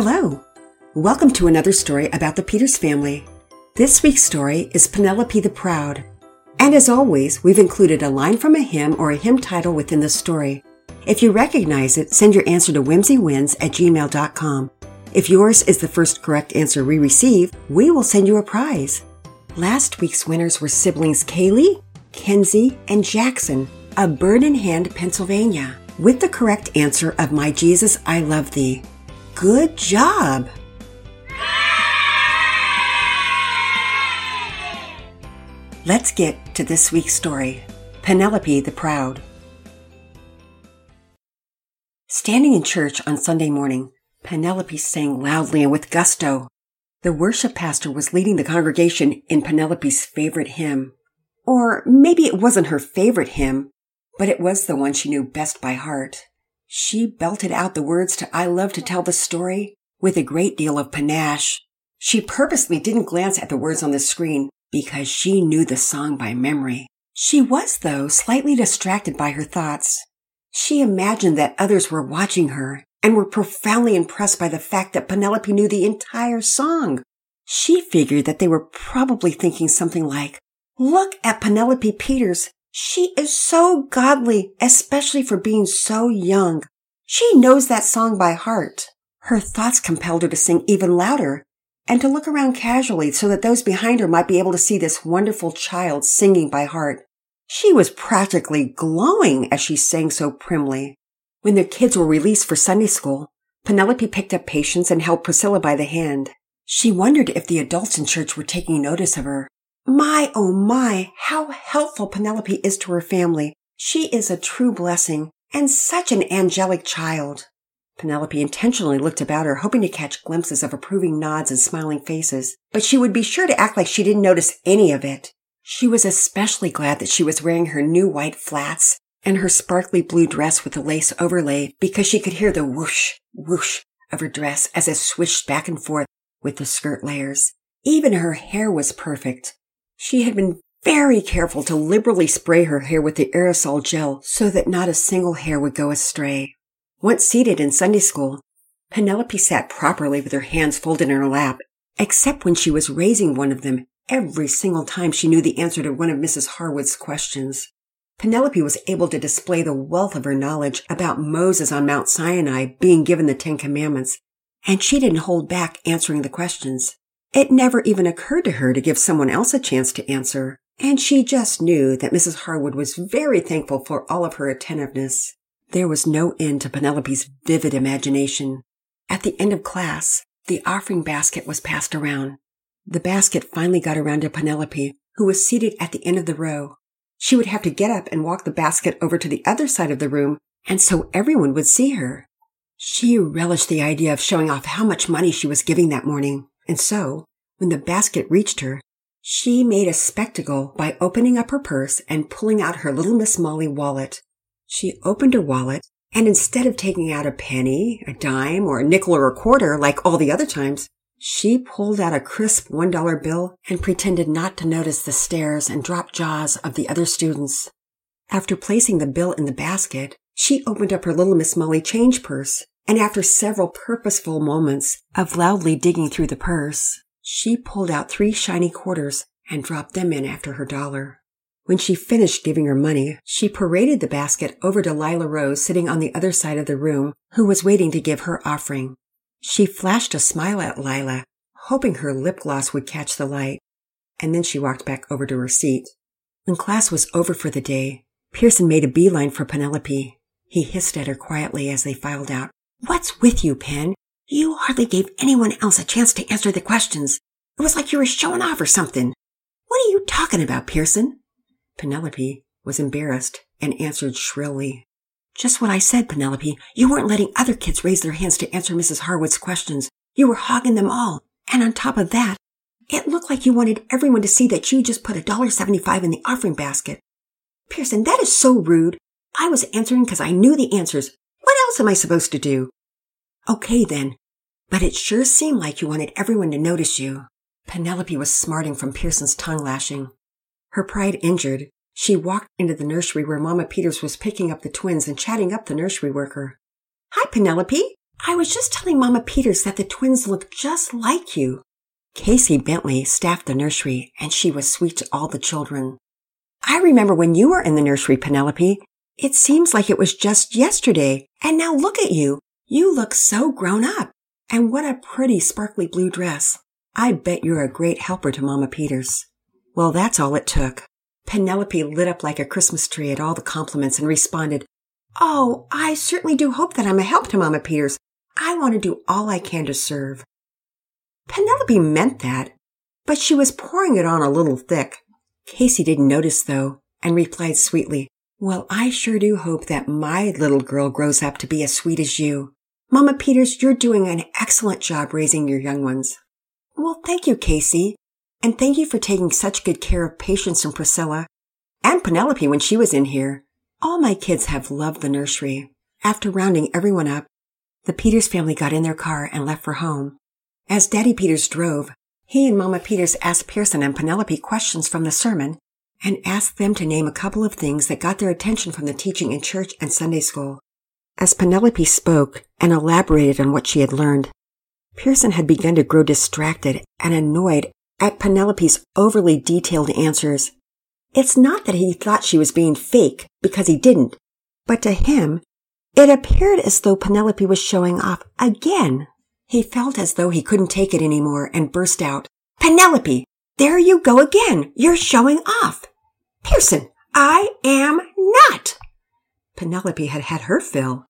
Hello. Welcome to another story about the Peters family. This week's story is Penelope the Proud. And as always, we've included a line from a hymn or a hymn title within the story. If you recognize it, send your answer to whimsywins at gmail.com. If yours is the first correct answer we receive, we will send you a prize. Last week's winners were siblings Kaylee, Kenzie, and Jackson of Bird in Hand, Pennsylvania, with the correct answer of My Jesus, I Love Thee. Good job! Let's get to this week's story Penelope the Proud. Standing in church on Sunday morning, Penelope sang loudly and with gusto. The worship pastor was leading the congregation in Penelope's favorite hymn. Or maybe it wasn't her favorite hymn, but it was the one she knew best by heart. She belted out the words to I Love to Tell the Story with a great deal of panache. She purposely didn't glance at the words on the screen because she knew the song by memory. She was, though, slightly distracted by her thoughts. She imagined that others were watching her and were profoundly impressed by the fact that Penelope knew the entire song. She figured that they were probably thinking something like, Look at Penelope Peters. She is so godly, especially for being so young. She knows that song by heart. Her thoughts compelled her to sing even louder and to look around casually so that those behind her might be able to see this wonderful child singing by heart. She was practically glowing as she sang so primly. When the kids were released for Sunday school, Penelope picked up Patience and held Priscilla by the hand. She wondered if the adults in church were taking notice of her. My, oh my, how helpful Penelope is to her family. She is a true blessing and such an angelic child. Penelope intentionally looked about her, hoping to catch glimpses of approving nods and smiling faces, but she would be sure to act like she didn't notice any of it. She was especially glad that she was wearing her new white flats and her sparkly blue dress with the lace overlay because she could hear the whoosh, whoosh of her dress as it swished back and forth with the skirt layers. Even her hair was perfect. She had been very careful to liberally spray her hair with the aerosol gel so that not a single hair would go astray. Once seated in Sunday school, Penelope sat properly with her hands folded in her lap, except when she was raising one of them every single time she knew the answer to one of Mrs. Harwood's questions. Penelope was able to display the wealth of her knowledge about Moses on Mount Sinai being given the Ten Commandments, and she didn't hold back answering the questions. It never even occurred to her to give someone else a chance to answer, and she just knew that Mrs. Harwood was very thankful for all of her attentiveness. There was no end to Penelope's vivid imagination. At the end of class, the offering basket was passed around. The basket finally got around to Penelope, who was seated at the end of the row. She would have to get up and walk the basket over to the other side of the room, and so everyone would see her. She relished the idea of showing off how much money she was giving that morning, and so, when the basket reached her, she made a spectacle by opening up her purse and pulling out her little Miss Molly wallet. She opened her wallet, and instead of taking out a penny, a dime, or a nickel or a quarter like all the other times, she pulled out a crisp $1 bill and pretended not to notice the stares and dropped jaws of the other students. After placing the bill in the basket, she opened up her little Miss Molly change purse, and after several purposeful moments of loudly digging through the purse, she pulled out three shiny quarters and dropped them in after her dollar. When she finished giving her money, she paraded the basket over to Lila Rose sitting on the other side of the room, who was waiting to give her offering. She flashed a smile at Lila, hoping her lip gloss would catch the light, and then she walked back over to her seat. When class was over for the day, Pearson made a beeline for Penelope. He hissed at her quietly as they filed out. What's with you, Pen? You hardly gave anyone else a chance to answer the questions. It was like you were showing off or something. What are you talking about, Pearson? Penelope was embarrassed and answered shrilly. Just what I said, Penelope. You weren't letting other kids raise their hands to answer Mrs. Harwood's questions. You were hogging them all. And on top of that, it looked like you wanted everyone to see that you just put a dollar seventy-five in the offering basket. Pearson, that is so rude. I was answering because I knew the answers. What else am I supposed to do? Okay then. But it sure seemed like you wanted everyone to notice you. Penelope was smarting from Pearson's tongue lashing. Her pride injured, she walked into the nursery where Mama Peters was picking up the twins and chatting up the nursery worker. Hi, Penelope. I was just telling Mama Peters that the twins look just like you. Casey Bentley staffed the nursery, and she was sweet to all the children. I remember when you were in the nursery, Penelope. It seems like it was just yesterday, and now look at you. You look so grown up. And what a pretty sparkly blue dress. I bet you're a great helper to Mama Peters. Well, that's all it took. Penelope lit up like a Christmas tree at all the compliments and responded, Oh, I certainly do hope that I'm a help to Mama Peters. I want to do all I can to serve. Penelope meant that, but she was pouring it on a little thick. Casey didn't notice though, and replied sweetly, Well, I sure do hope that my little girl grows up to be as sweet as you. Mama Peters, you're doing an excellent job raising your young ones. Well, thank you, Casey. And thank you for taking such good care of Patience and Priscilla and Penelope when she was in here. All my kids have loved the nursery. After rounding everyone up, the Peters family got in their car and left for home. As Daddy Peters drove, he and Mama Peters asked Pearson and Penelope questions from the sermon and asked them to name a couple of things that got their attention from the teaching in church and Sunday school. As Penelope spoke and elaborated on what she had learned, Pearson had begun to grow distracted and annoyed at Penelope's overly detailed answers. It's not that he thought she was being fake because he didn't, but to him, it appeared as though Penelope was showing off again. He felt as though he couldn't take it anymore and burst out, Penelope, there you go again. You're showing off. Pearson, I am not. Penelope had had her fill.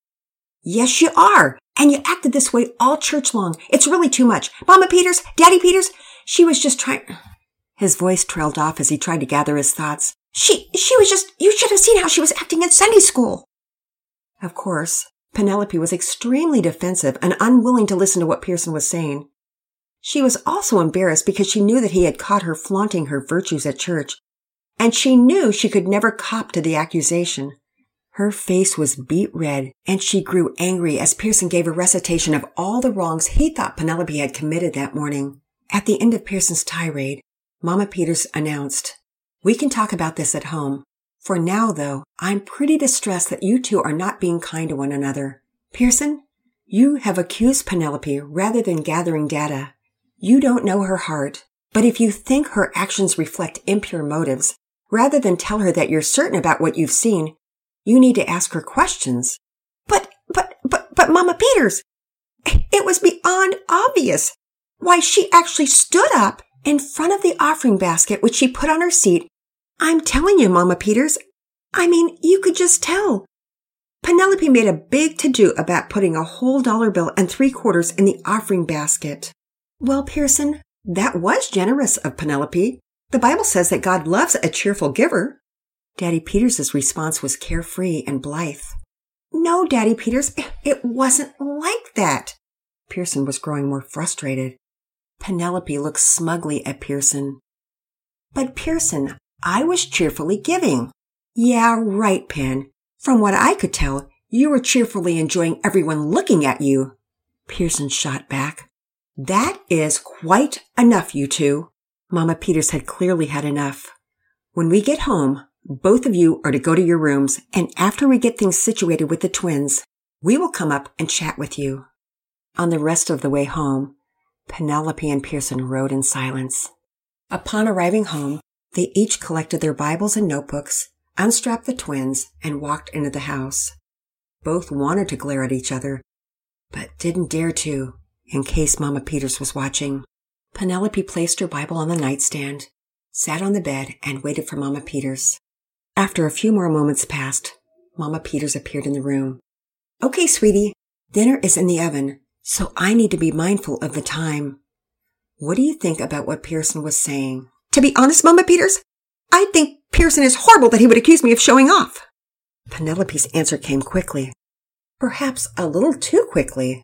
Yes, you are. And you acted this way all church long. It's really too much. Mama Peters, Daddy Peters, she was just trying. His voice trailed off as he tried to gather his thoughts. She, she was just, you should have seen how she was acting in Sunday school. Of course, Penelope was extremely defensive and unwilling to listen to what Pearson was saying. She was also embarrassed because she knew that he had caught her flaunting her virtues at church, and she knew she could never cop to the accusation. Her face was beet red, and she grew angry as Pearson gave a recitation of all the wrongs he thought Penelope had committed that morning. At the end of Pearson's tirade, Mama Peters announced, We can talk about this at home. For now, though, I'm pretty distressed that you two are not being kind to one another. Pearson, you have accused Penelope rather than gathering data. You don't know her heart, but if you think her actions reflect impure motives, rather than tell her that you're certain about what you've seen, you need to ask her questions. But, but, but, but Mama Peters, it was beyond obvious. Why, she actually stood up in front of the offering basket, which she put on her seat. I'm telling you, Mama Peters, I mean, you could just tell. Penelope made a big to do about putting a whole dollar bill and three quarters in the offering basket. Well, Pearson, that was generous of Penelope. The Bible says that God loves a cheerful giver. Daddy Peters' response was carefree and blithe. No, Daddy Peters, it wasn't like that. Pearson was growing more frustrated. Penelope looked smugly at Pearson. But Pearson, I was cheerfully giving. Yeah, right, Pen. From what I could tell, you were cheerfully enjoying everyone looking at you. Pearson shot back. That is quite enough, you two. Mama Peters had clearly had enough. When we get home, both of you are to go to your rooms, and after we get things situated with the twins, we will come up and chat with you. On the rest of the way home, Penelope and Pearson rode in silence. Upon arriving home, they each collected their Bibles and notebooks, unstrapped the twins, and walked into the house. Both wanted to glare at each other, but didn't dare to, in case Mama Peters was watching. Penelope placed her Bible on the nightstand, sat on the bed, and waited for Mama Peters. After a few more moments passed, Mama Peters appeared in the room. Okay, sweetie, dinner is in the oven. So I need to be mindful of the time. What do you think about what Pearson was saying? To be honest, Mama Peters, I think Pearson is horrible that he would accuse me of showing off. Penelope's answer came quickly. Perhaps a little too quickly.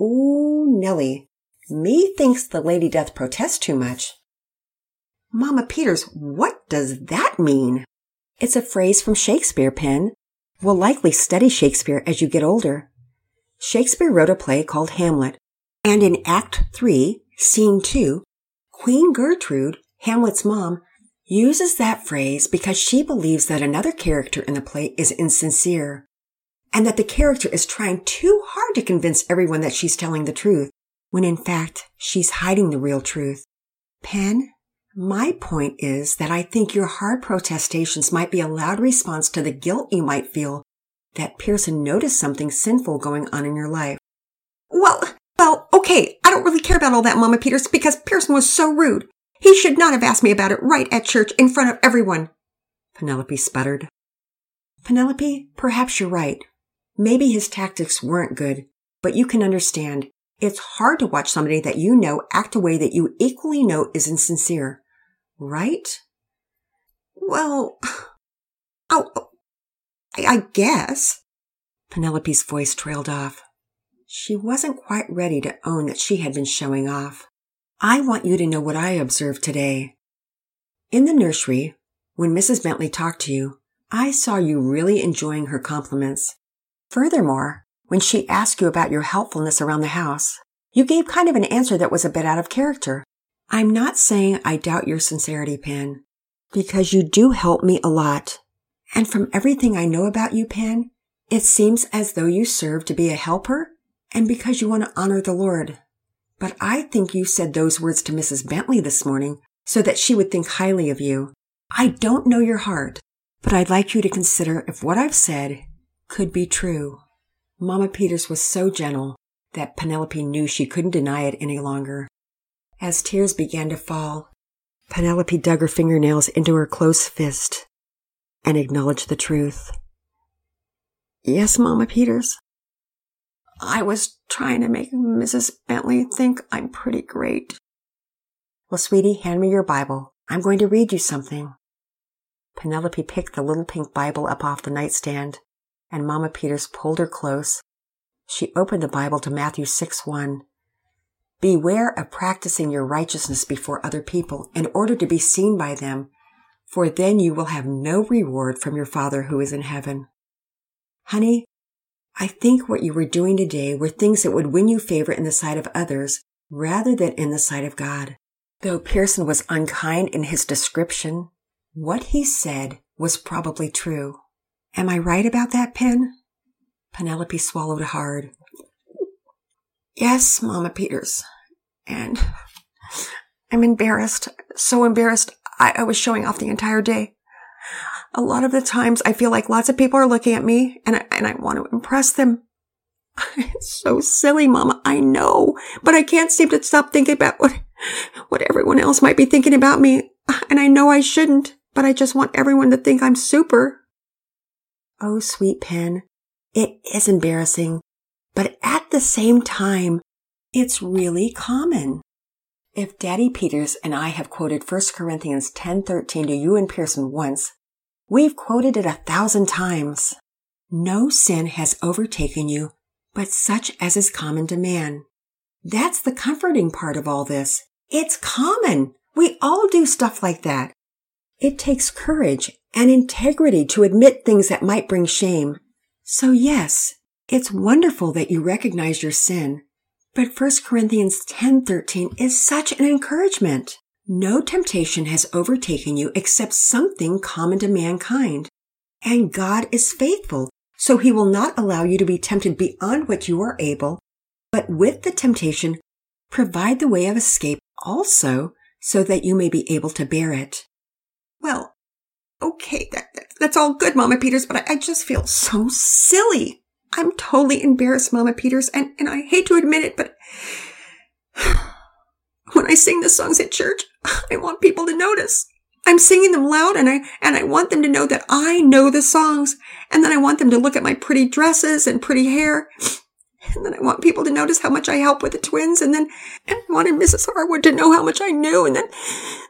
Ooh, Nellie, me thinks the lady doth protest too much. Mama Peters, what does that mean? It's a phrase from Shakespeare, Pen. We'll likely study Shakespeare as you get older. Shakespeare wrote a play called Hamlet, and in Act 3, Scene 2, Queen Gertrude, Hamlet's mom, uses that phrase because she believes that another character in the play is insincere. And that the character is trying too hard to convince everyone that she's telling the truth, when in fact she's hiding the real truth. Pen, my point is that I think your hard protestations might be a loud response to the guilt you might feel that Pearson noticed something sinful going on in your life. Well, well, okay, I don't really care about all that, Mama Peters, because Pearson was so rude. He should not have asked me about it right at church in front of everyone. Penelope sputtered. Penelope, perhaps you're right. Maybe his tactics weren't good, but you can understand. It's hard to watch somebody that you know act a way that you equally know is insincere. Right? Well, oh, oh, I, I guess. Penelope's voice trailed off. She wasn't quite ready to own that she had been showing off. I want you to know what I observed today. In the nursery, when Mrs. Bentley talked to you, I saw you really enjoying her compliments. Furthermore, when she asked you about your helpfulness around the house, you gave kind of an answer that was a bit out of character. I'm not saying I doubt your sincerity, Pen, because you do help me a lot. And from everything I know about you, Pen, it seems as though you serve to be a helper and because you want to honor the Lord. But I think you said those words to Mrs. Bentley this morning so that she would think highly of you. I don't know your heart, but I'd like you to consider if what I've said could be true. Mama Peters was so gentle that Penelope knew she couldn't deny it any longer. As tears began to fall, Penelope dug her fingernails into her close fist and acknowledged the truth. Yes, Mama Peters. I was trying to make Mrs. Bentley think I'm pretty great. Well, sweetie, hand me your Bible. I'm going to read you something. Penelope picked the little pink Bible up off the nightstand, and Mama Peters pulled her close. She opened the Bible to Matthew 6 1. Beware of practicing your righteousness before other people in order to be seen by them, for then you will have no reward from your Father who is in heaven. Honey, I think what you were doing today were things that would win you favor in the sight of others rather than in the sight of God. Though Pearson was unkind in his description, what he said was probably true. Am I right about that, Pen? Penelope swallowed hard. Yes, Mama Peters. And I'm embarrassed. So embarrassed. I, I was showing off the entire day. A lot of the times I feel like lots of people are looking at me and I, and I want to impress them. It's so silly, Mama. I know, but I can't seem to stop thinking about what, what everyone else might be thinking about me. And I know I shouldn't, but I just want everyone to think I'm super. Oh, sweet Pen. It is embarrassing, but at the same time, it's really common. If Daddy Peters and I have quoted 1 Corinthians 10:13 to you and Pearson once, we've quoted it a thousand times. No sin has overtaken you, but such as is common to man. That's the comforting part of all this. It's common. We all do stuff like that. It takes courage and integrity to admit things that might bring shame. So yes, it's wonderful that you recognize your sin, but 1 Corinthians 10:13 is such an encouragement. No temptation has overtaken you except something common to mankind. And God is faithful, so he will not allow you to be tempted beyond what you are able, but with the temptation, provide the way of escape also so that you may be able to bear it. Well, okay, that, that, that's all good, Mama Peters, but I, I just feel so silly. I'm totally embarrassed, Mama Peters, and, and I hate to admit it, but when I sing the songs at church, I want people to notice. I'm singing them loud and I, and I want them to know that I know the songs. And then I want them to look at my pretty dresses and pretty hair. And then I want people to notice how much I help with the twins. And then and I wanted Mrs. Harwood to know how much I knew. And then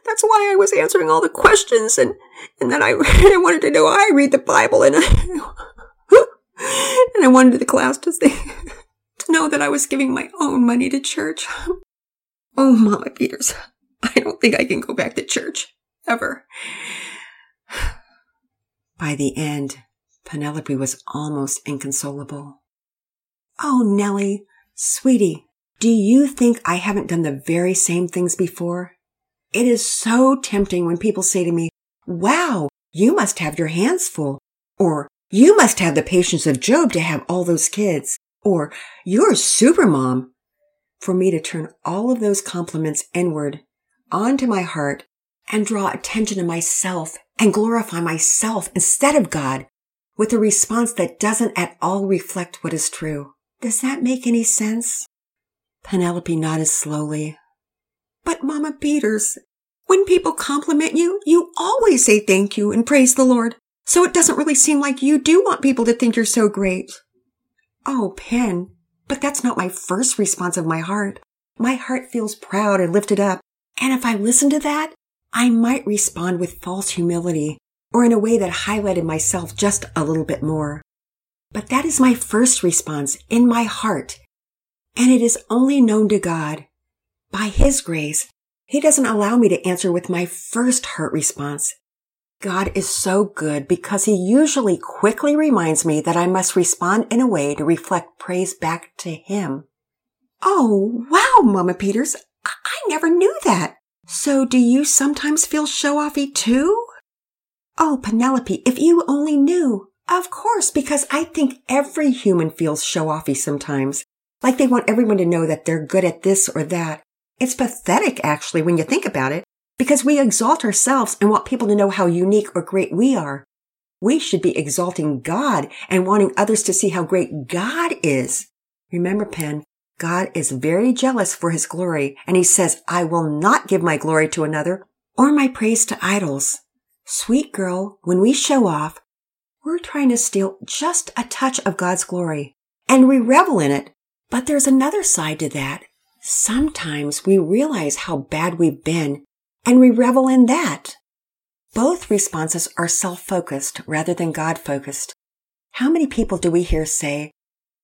that's why I was answering all the questions. And, and then I, I wanted to know I read the Bible and I, and I wanted the class to say, to know that I was giving my own money to church. Oh, Mama Peters, I don't think I can go back to church. Ever. By the end, Penelope was almost inconsolable. Oh, Nellie, sweetie, do you think I haven't done the very same things before? It is so tempting when people say to me, wow, you must have your hands full, or You must have the patience of Job to have all those kids. Or, you're super mom. For me to turn all of those compliments inward onto my heart and draw attention to myself and glorify myself instead of God with a response that doesn't at all reflect what is true. Does that make any sense? Penelope nodded slowly. But Mama Peters, when people compliment you, you always say thank you and praise the Lord. So it doesn't really seem like you do want people to think you're so great. Oh, Pen, but that's not my first response of my heart. My heart feels proud and lifted up. And if I listen to that, I might respond with false humility or in a way that highlighted myself just a little bit more. But that is my first response in my heart. And it is only known to God. By His grace, He doesn't allow me to answer with my first heart response. God is so good because he usually quickly reminds me that I must respond in a way to reflect praise back to him. Oh, wow, Mama Peters. I, I never knew that. So do you sometimes feel show-offy too? Oh, Penelope, if you only knew. Of course, because I think every human feels show-offy sometimes. Like they want everyone to know that they're good at this or that. It's pathetic, actually, when you think about it because we exalt ourselves and want people to know how unique or great we are. We should be exalting God and wanting others to see how great God is. Remember, Pen, God is very jealous for his glory, and he says, I will not give my glory to another or my praise to idols. Sweet girl, when we show off, we're trying to steal just a touch of God's glory, and we revel in it. But there's another side to that. Sometimes we realize how bad we've been and we revel in that. Both responses are self-focused rather than God-focused. How many people do we hear say,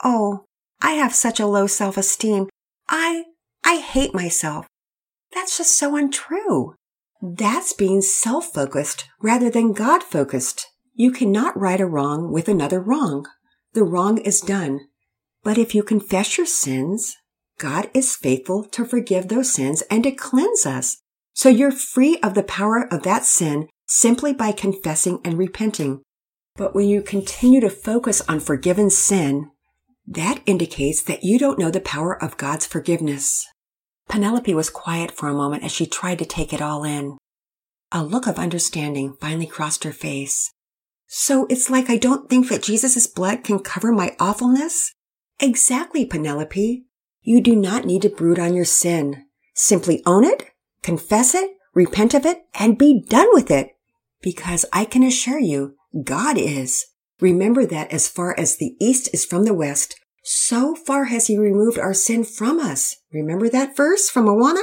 Oh, I have such a low self-esteem. I, I hate myself. That's just so untrue. That's being self-focused rather than God-focused. You cannot right a wrong with another wrong. The wrong is done. But if you confess your sins, God is faithful to forgive those sins and to cleanse us. So you're free of the power of that sin simply by confessing and repenting. But when you continue to focus on forgiven sin, that indicates that you don't know the power of God's forgiveness. Penelope was quiet for a moment as she tried to take it all in. A look of understanding finally crossed her face. So it's like I don't think that Jesus' blood can cover my awfulness? Exactly, Penelope. You do not need to brood on your sin. Simply own it, confess it, repent of it, and be done with it. Because I can assure you, God is. Remember that as far as the east is from the west, so far has he removed our sin from us. Remember that verse from Moana?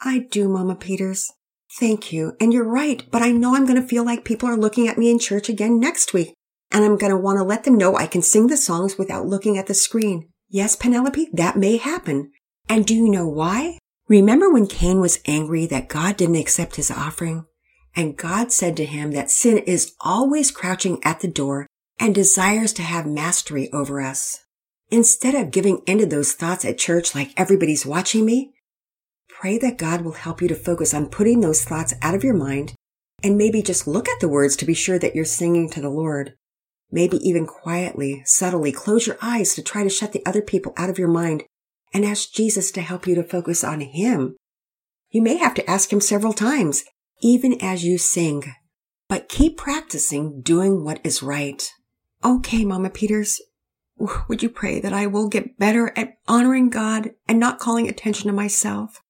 I do, Mama Peters. Thank you. And you're right, but I know I'm going to feel like people are looking at me in church again next week. And I'm going to want to let them know I can sing the songs without looking at the screen. Yes, Penelope, that may happen. And do you know why? Remember when Cain was angry that God didn't accept his offering? And God said to him that sin is always crouching at the door and desires to have mastery over us. Instead of giving into those thoughts at church like everybody's watching me, pray that God will help you to focus on putting those thoughts out of your mind and maybe just look at the words to be sure that you're singing to the Lord. Maybe even quietly, subtly close your eyes to try to shut the other people out of your mind and ask Jesus to help you to focus on Him. You may have to ask Him several times, even as you sing, but keep practicing doing what is right. Okay, Mama Peters, would you pray that I will get better at honoring God and not calling attention to myself?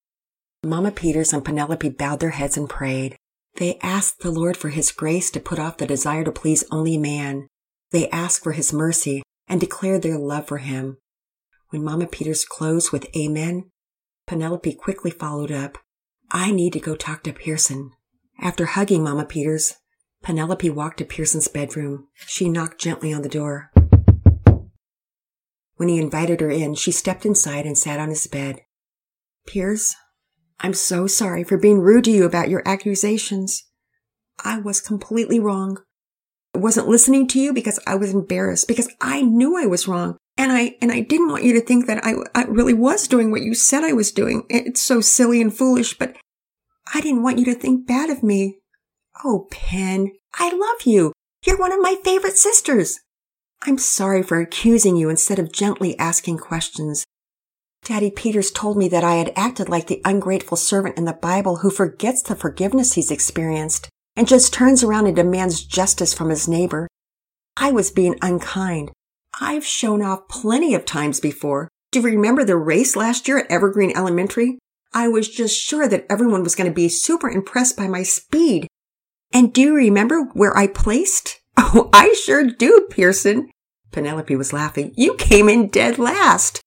Mama Peters and Penelope bowed their heads and prayed. They asked the Lord for His grace to put off the desire to please only man. They asked for His mercy and declared their love for Him. When Mama Peters closed with Amen, Penelope quickly followed up, I need to go talk to Pearson. After hugging Mama Peters, Penelope walked to Pearson's bedroom. She knocked gently on the door. When he invited her in, she stepped inside and sat on his bed. Pierce, I'm so sorry for being rude to you about your accusations. I was completely wrong. I wasn't listening to you because I was embarrassed, because I knew I was wrong. And I, and I didn't want you to think that I, I really was doing what you said I was doing. It's so silly and foolish, but I didn't want you to think bad of me. Oh, Pen, I love you. You're one of my favorite sisters. I'm sorry for accusing you instead of gently asking questions. Daddy Peters told me that I had acted like the ungrateful servant in the Bible who forgets the forgiveness he's experienced and just turns around and demands justice from his neighbor. I was being unkind. I've shown off plenty of times before. Do you remember the race last year at Evergreen Elementary? I was just sure that everyone was going to be super impressed by my speed. And do you remember where I placed? Oh, I sure do, Pearson. Penelope was laughing. You came in dead last.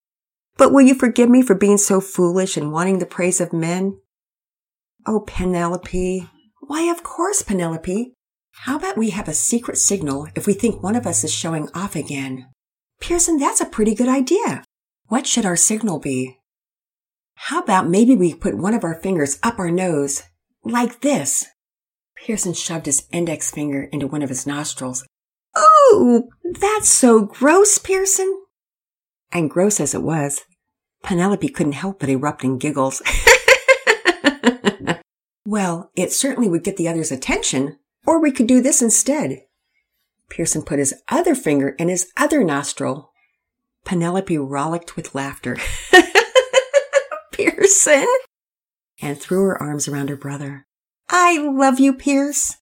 But will you forgive me for being so foolish and wanting the praise of men? Oh, Penelope. Why, of course, Penelope. How about we have a secret signal if we think one of us is showing off again? Pearson, that's a pretty good idea. What should our signal be? How about maybe we put one of our fingers up our nose, like this? Pearson shoved his index finger into one of his nostrils. Oh, that's so gross, Pearson. And gross as it was, Penelope couldn't help but erupt in giggles. well, it certainly would get the others' attention, or we could do this instead. Pearson put his other finger in his other nostril. Penelope rollicked with laughter. Pearson! And threw her arms around her brother. I love you, Pierce.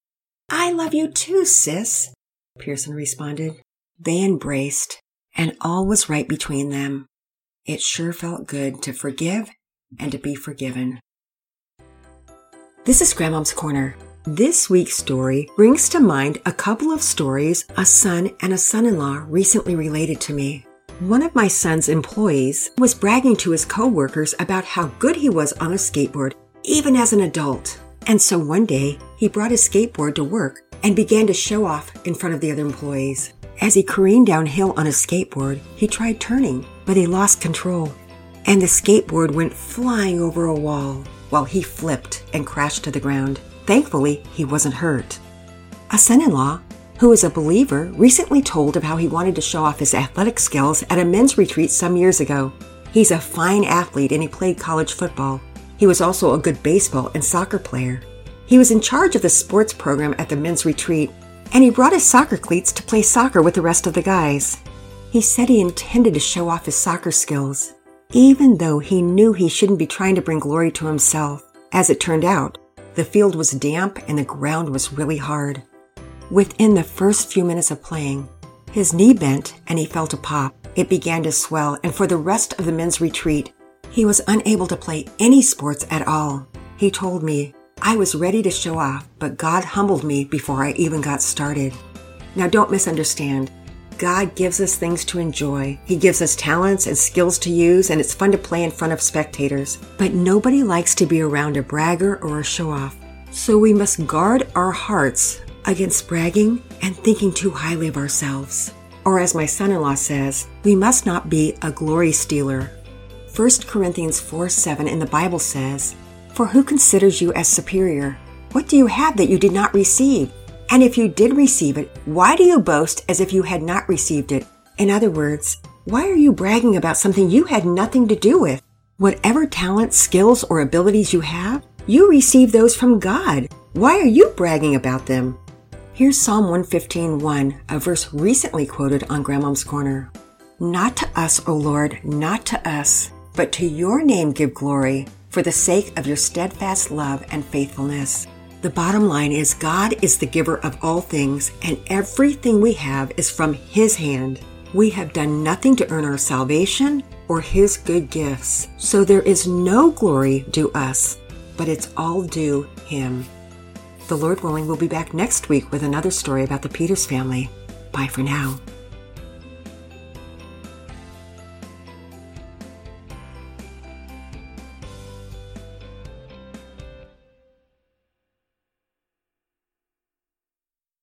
I love you too, sis, Pearson responded. They embraced, and all was right between them. It sure felt good to forgive and to be forgiven. This is Grandmom's Corner. This week's story brings to mind a couple of stories a son and a son in law recently related to me. One of my son's employees was bragging to his coworkers about how good he was on a skateboard, even as an adult. And so one day, he brought his skateboard to work and began to show off in front of the other employees. As he careened downhill on his skateboard, he tried turning, but he lost control. And the skateboard went flying over a wall while he flipped and crashed to the ground. Thankfully, he wasn't hurt. A son in law, who is a believer, recently told of how he wanted to show off his athletic skills at a men's retreat some years ago. He's a fine athlete and he played college football. He was also a good baseball and soccer player. He was in charge of the sports program at the men's retreat, and he brought his soccer cleats to play soccer with the rest of the guys. He said he intended to show off his soccer skills, even though he knew he shouldn't be trying to bring glory to himself. As it turned out, the field was damp and the ground was really hard. Within the first few minutes of playing, his knee bent and he felt a pop. It began to swell, and for the rest of the men's retreat, he was unable to play any sports at all. He told me, I was ready to show off, but God humbled me before I even got started. Now, don't misunderstand. God gives us things to enjoy. He gives us talents and skills to use, and it's fun to play in front of spectators. But nobody likes to be around a bragger or a show off. So we must guard our hearts against bragging and thinking too highly of ourselves. Or as my son in law says, we must not be a glory stealer. 1 Corinthians 4 7 in the Bible says, For who considers you as superior? What do you have that you did not receive? And if you did receive it, why do you boast as if you had not received it? In other words, why are you bragging about something you had nothing to do with? Whatever talents, skills, or abilities you have, you receive those from God. Why are you bragging about them? Here's Psalm 115:1, a verse recently quoted on Grandmom's Corner. Not to us, O Lord, not to us, but to your name give glory, for the sake of your steadfast love and faithfulness. The bottom line is God is the giver of all things, and everything we have is from His hand. We have done nothing to earn our salvation or His good gifts, so there is no glory due us, but it's all due Him. The Lord willing, we'll be back next week with another story about the Peters family. Bye for now.